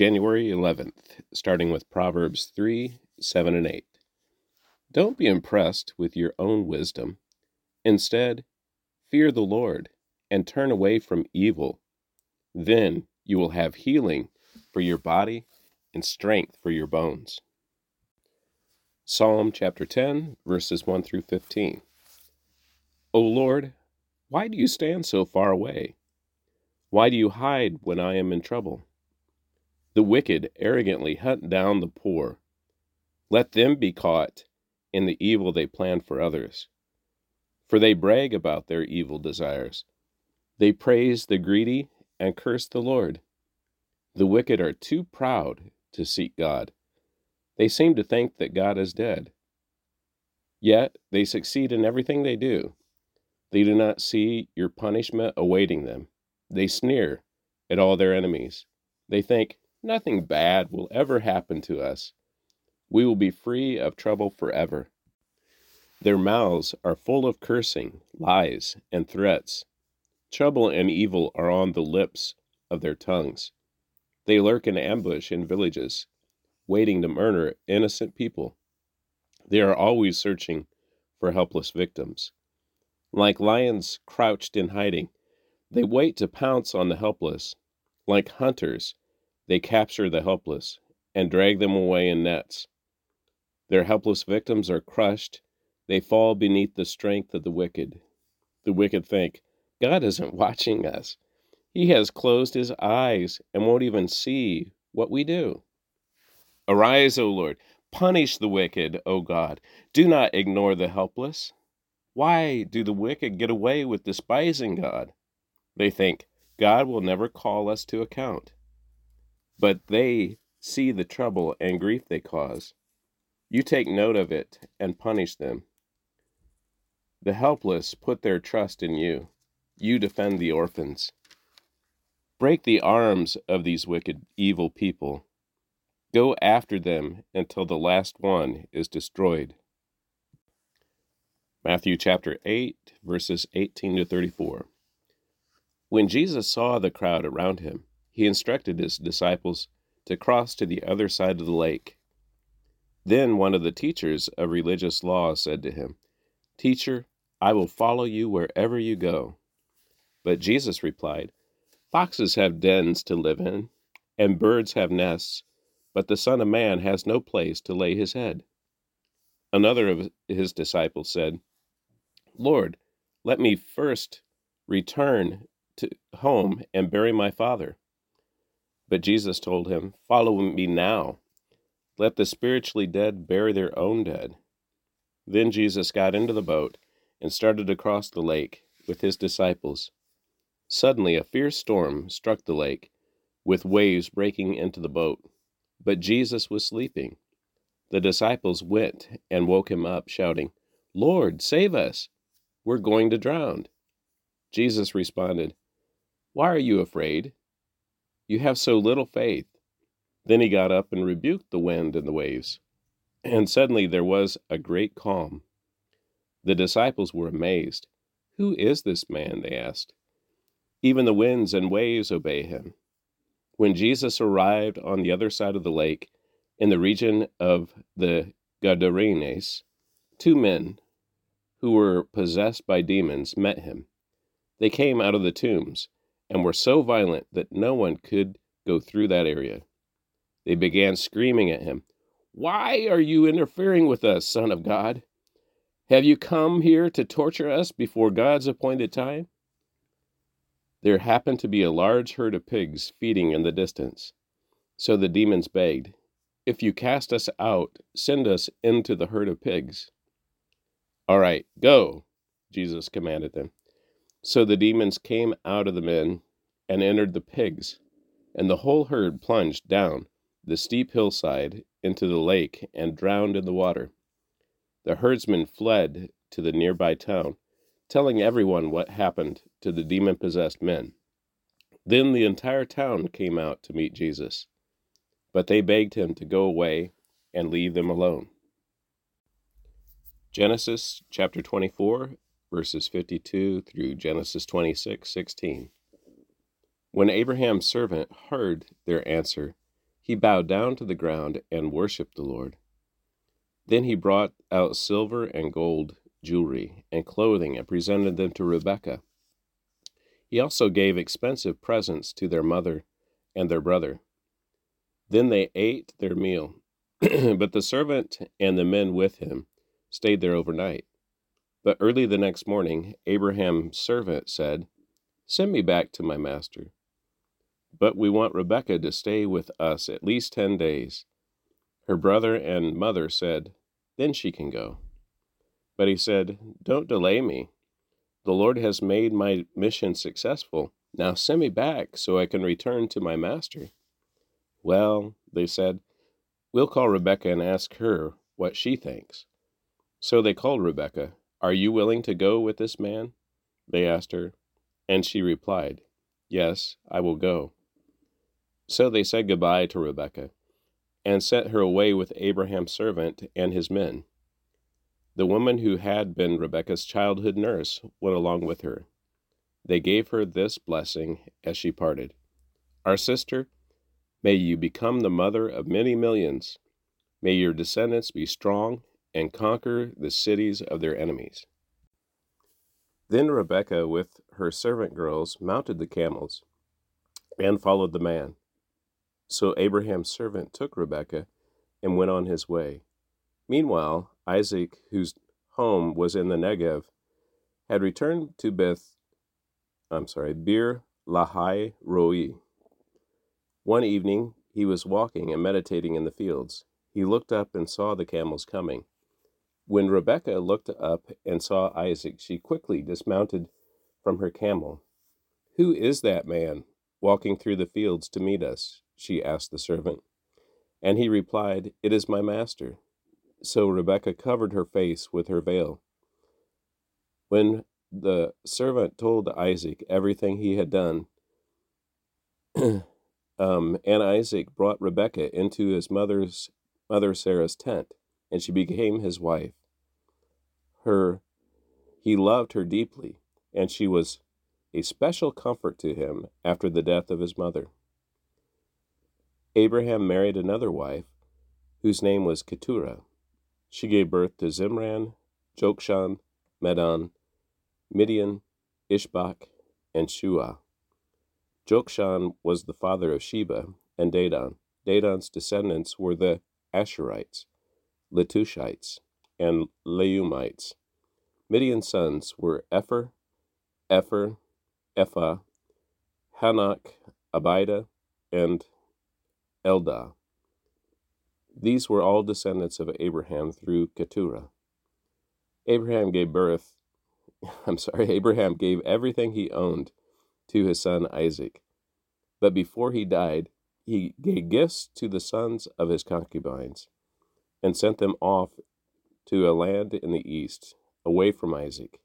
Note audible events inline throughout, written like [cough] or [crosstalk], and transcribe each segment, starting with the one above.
January 11th, starting with Proverbs 3 7 and 8. Don't be impressed with your own wisdom. Instead, fear the Lord and turn away from evil. Then you will have healing for your body and strength for your bones. Psalm chapter 10, verses 1 through 15. O Lord, why do you stand so far away? Why do you hide when I am in trouble? The wicked arrogantly hunt down the poor. Let them be caught in the evil they plan for others. For they brag about their evil desires. They praise the greedy and curse the Lord. The wicked are too proud to seek God. They seem to think that God is dead. Yet they succeed in everything they do. They do not see your punishment awaiting them. They sneer at all their enemies. They think, nothing bad will ever happen to us. We will be free of trouble forever. Their mouths are full of cursing, lies, and threats. Trouble and evil are on the lips of their tongues. They lurk in ambush in villages, waiting to murder innocent people. They are always searching for helpless victims. Like lions crouched in hiding, they wait to pounce on the helpless. Like hunters, they capture the helpless and drag them away in nets. Their helpless victims are crushed. They fall beneath the strength of the wicked. The wicked think, God isn't [laughs] watching us. He has closed his eyes and won't even see what we do. Arise, O Lord. Punish the wicked, O God. Do not ignore the helpless. Why do the wicked get away with despising God? They think, God will never call us to account. But they see the trouble and grief they cause. You take note of it and punish them. The helpless put their trust in you. You defend the orphans. Break the arms of these wicked, evil people. Go after them until the last one is destroyed. Matthew chapter 8, verses 18 to 34. When Jesus saw the crowd around him, he instructed his disciples to cross to the other side of the lake. Then one of the teachers of religious law said to him, Teacher, I will follow you wherever you go. But Jesus replied, Foxes have dens to live in, and birds have nests, but the Son of Man has no place to lay his head. Another of his disciples said, Lord, let me first return to home and bury my father. But Jesus told him, Follow me now let the spiritually dead bury their own dead. Then Jesus got into the boat and started across the lake with his disciples. Suddenly, a fierce storm struck the lake, with waves breaking into the boat. But Jesus was sleeping. The disciples went and woke him up, shouting, Lord, save us! We're going to drown. Jesus responded, Why are you afraid? You have so little faith. Then he got up and rebuked the wind and the waves. And suddenly there was a great calm. The disciples were amazed. Who is this man? they asked. Even the winds and waves obey him. When Jesus arrived on the other side of the lake, in the region of the Gadarenes, two men who were possessed by demons met him. They came out of the tombs and were so violent that no one could go through that area. They began screaming at him, Why are you interfering with us, Son of God? Have you come here to torture us before God's appointed time? There happened to be a large herd of pigs feeding in the distance. So the demons begged, If you cast us out, send us into the herd of pigs. All right, go, Jesus commanded them. So the demons came out of the men and entered the pigs, and the whole herd plunged down the steep hillside into the lake and drowned in the water. The herdsmen fled to the nearby town, telling everyone what happened to the demon possessed men. Then the entire town came out to meet Jesus, but they begged him to go away and leave them alone. Genesis chapter 24, verses 52 through Genesis 26, 16. When Abraham's servant heard their answer, He bowed down to the ground and worshipped the Lord. Then he brought out silver and gold jewelry and clothing and presented them to Rebekah. He also gave expensive presents to their mother and their brother. Then they ate their meal, [clears throat] but the servant and the men with him stayed there overnight. But early the next morning, Abraham's servant said, Send me back to my master. But we want Rebekah to stay with us at least ten days. Her brother and mother said, Then she can go. But he said, Don't delay me. The Lord has made my mission successful. Now send me back so I can return to my master. Well, they said, We'll call Rebekah and ask her what she thinks. So they called Rebekah. Are you willing to go with this man? They asked her. And she replied, Yes, I will go. So they said goodbye to Rebekah, and sent her away with Abraham's servant and his men. The woman who had been Rebekah's childhood nurse went along with her. They gave her this blessing as she parted Our sister, may you become the mother of many millions. May your descendants be strong and conquer the cities of their enemies. Then Rebekah, with her servant girls, mounted the camels and followed the man. So Abraham's servant took Rebekah and went on his way. Meanwhile, Isaac, whose home was in the Negev, had returned to Beth, I'm sorry, Bir Lahai Roi. One evening he was walking and meditating in the fields. He looked up and saw the camels coming. When Rebekah looked up and saw Isaac, she quickly dismounted from her camel. Who is that man walking through the fields to meet us? she asked the servant. And he replied, It is my master. So Rebekah covered her face with her veil. When the servant told Isaac everything he had done, [clears throat] um, and Isaac brought Rebekah into his mother's mother Sarah's tent, and she became his wife. Her he loved her deeply, and she was a special comfort to him after the death of his mother. Abraham married another wife, whose name was Keturah. She gave birth to Zimran, Jokshan, Medan, Midian, Ishbak, and Shua. Jokshan was the father of Sheba and Dedan. Dedan's descendants were the Asshurites, Letushites, and Leummites. Midian's sons were Epher, Epher, Ephah, Hanoch, Abida, and Eldaah. These were all descendants of Abraham through Keturah. Abraham gave birth, [laughs] I'm sorry, Abraham gave everything he owned to his son Isaac. But before he died, he gave gifts to the sons of his concubines and sent them off to a land in the east, away from Isaac.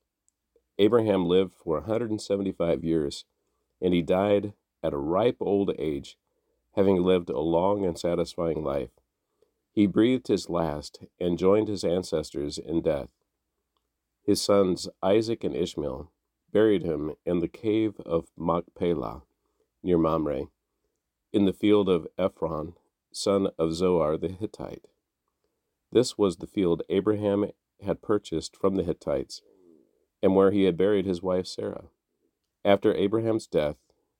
Abraham lived for a 175 years, and he died at a ripe old age having lived a long and satisfying life. He breathed his last and joined his ancestors in death. His sons Isaac and Ishmael buried him in the cave of Machpelah near Mamre, in the field of Ephron, son of Zohar the Hittite. This was the field Abraham had purchased from the Hittites, and where he had buried his wife Sarah. After Abraham's death,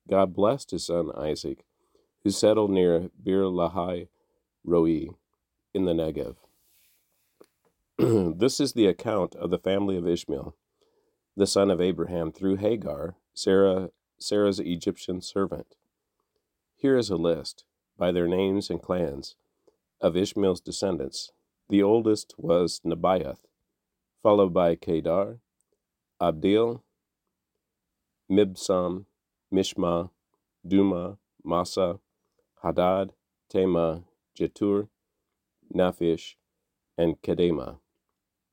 God blessed his son Isaac who settled near Bir Lahai Roi in the Negev. [clears throat] this is the account of the family of Ishmael, the son of Abraham, through Hagar, Sarah, Sarah's Egyptian servant. Here is a list, by their names and clans, of Ishmael's descendants. The oldest was Nebaioth, followed by Kedar, Abdil, Mibsam, Mishma, Dumah, Massa, Hadad, Tema, Jetur, Naphish, and Kedemah.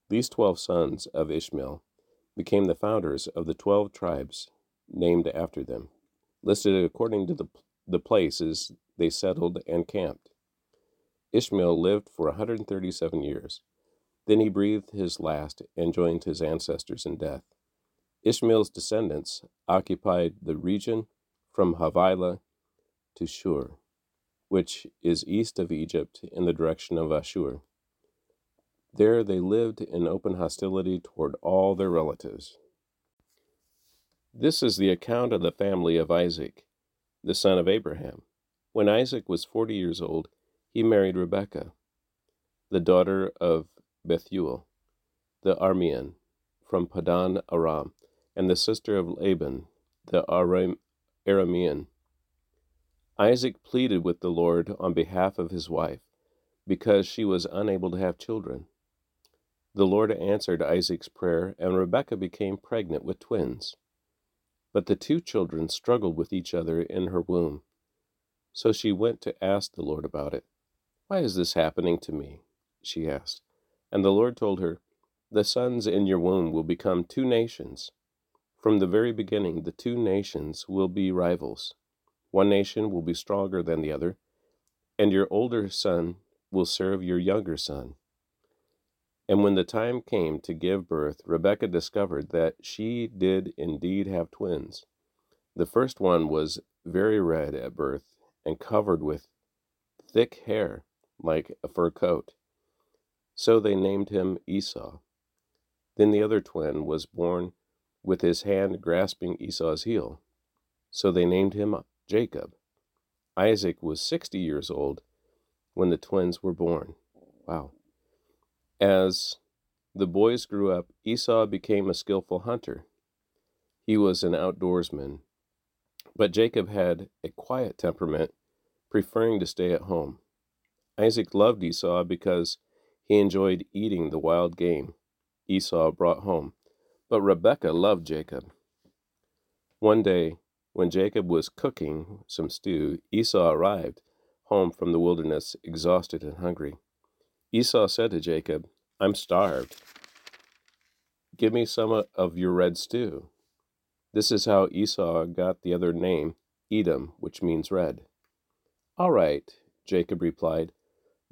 These twelve sons of Ishmael became the founders of the twelve tribes named after them, listed according to the, the places they settled and camped. Ishmael lived for a 137 years. Then he breathed his last and joined his ancestors in death. Ishmael's descendants occupied the region from Havilah to Shur. which is east of Egypt in the direction of Asshur. There they lived in open hostility toward all their relatives. This is the account of the family of Isaac, the son of Abraham. When Isaac was forty years old, he married Rebekah, the daughter of Bethuel, the Aramean, from Padan Aram, and the sister of Laban, the Aram- Aramean. Isaac pleaded with the Lord on behalf of his wife, because she was unable to have children. The Lord answered Isaac's prayer, and Rebekah became pregnant with twins. But the two children struggled with each other in her womb. So she went to ask the Lord about it. Why is this happening to me? she asked. And the Lord told her, The sons in your womb will become two nations. From the very beginning, the two nations will be rivals. One nation will be stronger than the other, and your older son will serve your younger son. And when the time came to give birth, Rebekah discovered that she did indeed have twins. The first one was very red at birth and covered with thick hair like a fur coat. So they named him Esau. Then the other twin was born with his hand grasping Esau's heel. So they named him Jacob. Isaac was 60 years old when the twins were born. Wow. As the boys grew up, Esau became a skillful hunter. He was an outdoorsman. But Jacob had a quiet temperament, preferring to stay at home. Isaac loved Esau because he enjoyed eating the wild game Esau brought home. But Rebekah loved Jacob. One day, when Jacob was cooking some stew, Esau arrived home from the wilderness, exhausted and hungry. Esau said to Jacob, I'm starved. Give me some of your red stew. This is how Esau got the other name, Edom, which means red. All right, Jacob replied,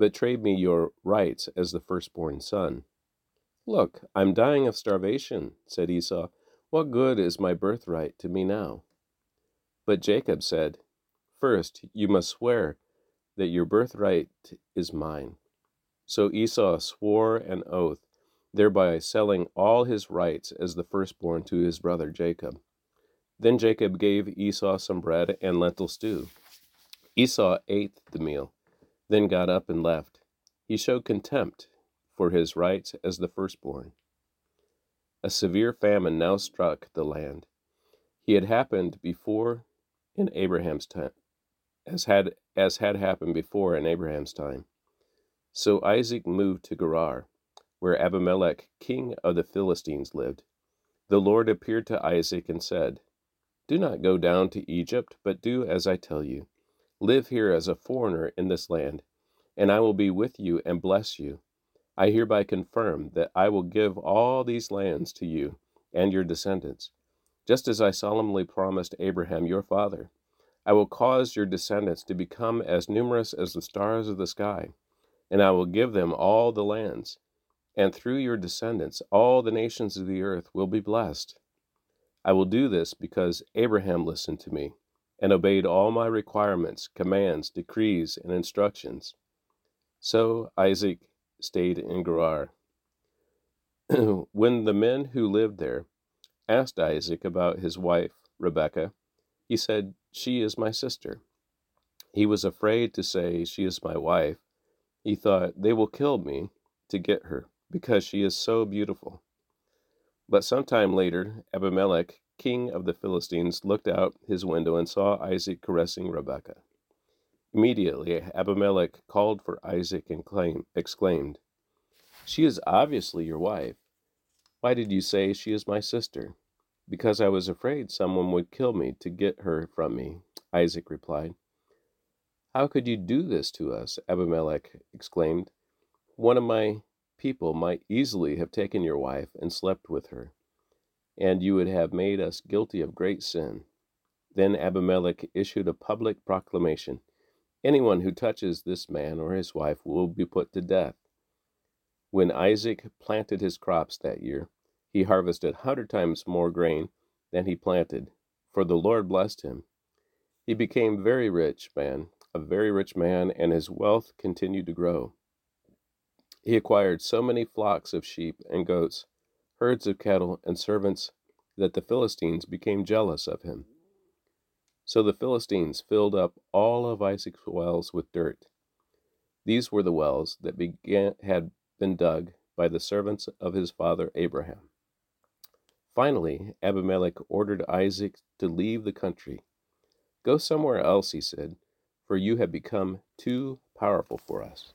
but trade me your rights as the firstborn son. Look, I'm dying of starvation, said Esau. What good is my birthright to me now? But Jacob said, First, you must swear that your birthright is mine. So Esau swore an oath, thereby selling all his rights as the firstborn to his brother Jacob. Then Jacob gave Esau some bread and lentil stew. Esau ate the meal, then got up and left. He showed contempt for his rights as the firstborn. A severe famine now struck the land. He had happened before in Abraham's time, as had as had happened before in Abraham's time. So Isaac moved to Gerar, where Abimelech, king of the Philistines, lived. The Lord appeared to Isaac and said, Do not go down to Egypt, but do as I tell you. Live here as a foreigner in this land, and I will be with you and bless you. I hereby confirm that I will give all these lands to you and your descendants just as I solemnly promised Abraham your father. I will cause your descendants to become as numerous as the stars of the sky, and I will give them all the lands. And through your descendants, all the nations of the earth will be blessed. I will do this because Abraham listened to me and obeyed all my requirements, commands, decrees, and instructions. So Isaac stayed in Gerar. [clears throat] when the men who lived there asked Isaac about his wife, Rebekah, he said, She is my sister. He was afraid to say, She is my wife. He thought, They will kill me to get her, because she is so beautiful. But some time later, Abimelech, king of the Philistines, looked out his window and saw Isaac caressing Rebekah. Immediately, Abimelech called for Isaac and claim, exclaimed, She is obviously your wife. Why did you say she is my sister? Because I was afraid someone would kill me to get her from me, Isaac replied. How could you do this to us? Abimelech exclaimed. One of my people might easily have taken your wife and slept with her, and you would have made us guilty of great sin. Then Abimelech issued a public proclamation Anyone who touches this man or his wife will be put to death. When Isaac planted his crops that year, he harvested a hundred times more grain than he planted, for the Lord blessed him. He became very rich man, a very rich man, and his wealth continued to grow. He acquired so many flocks of sheep and goats, herds of cattle, and servants that the Philistines became jealous of him. So the Philistines filled up all of Isaac's wells with dirt. These were the wells that began, had been dug by the servants of his father Abraham. Finally, Abimelech ordered Isaac to leave the country. Go somewhere else, he said, for you have become too powerful for us.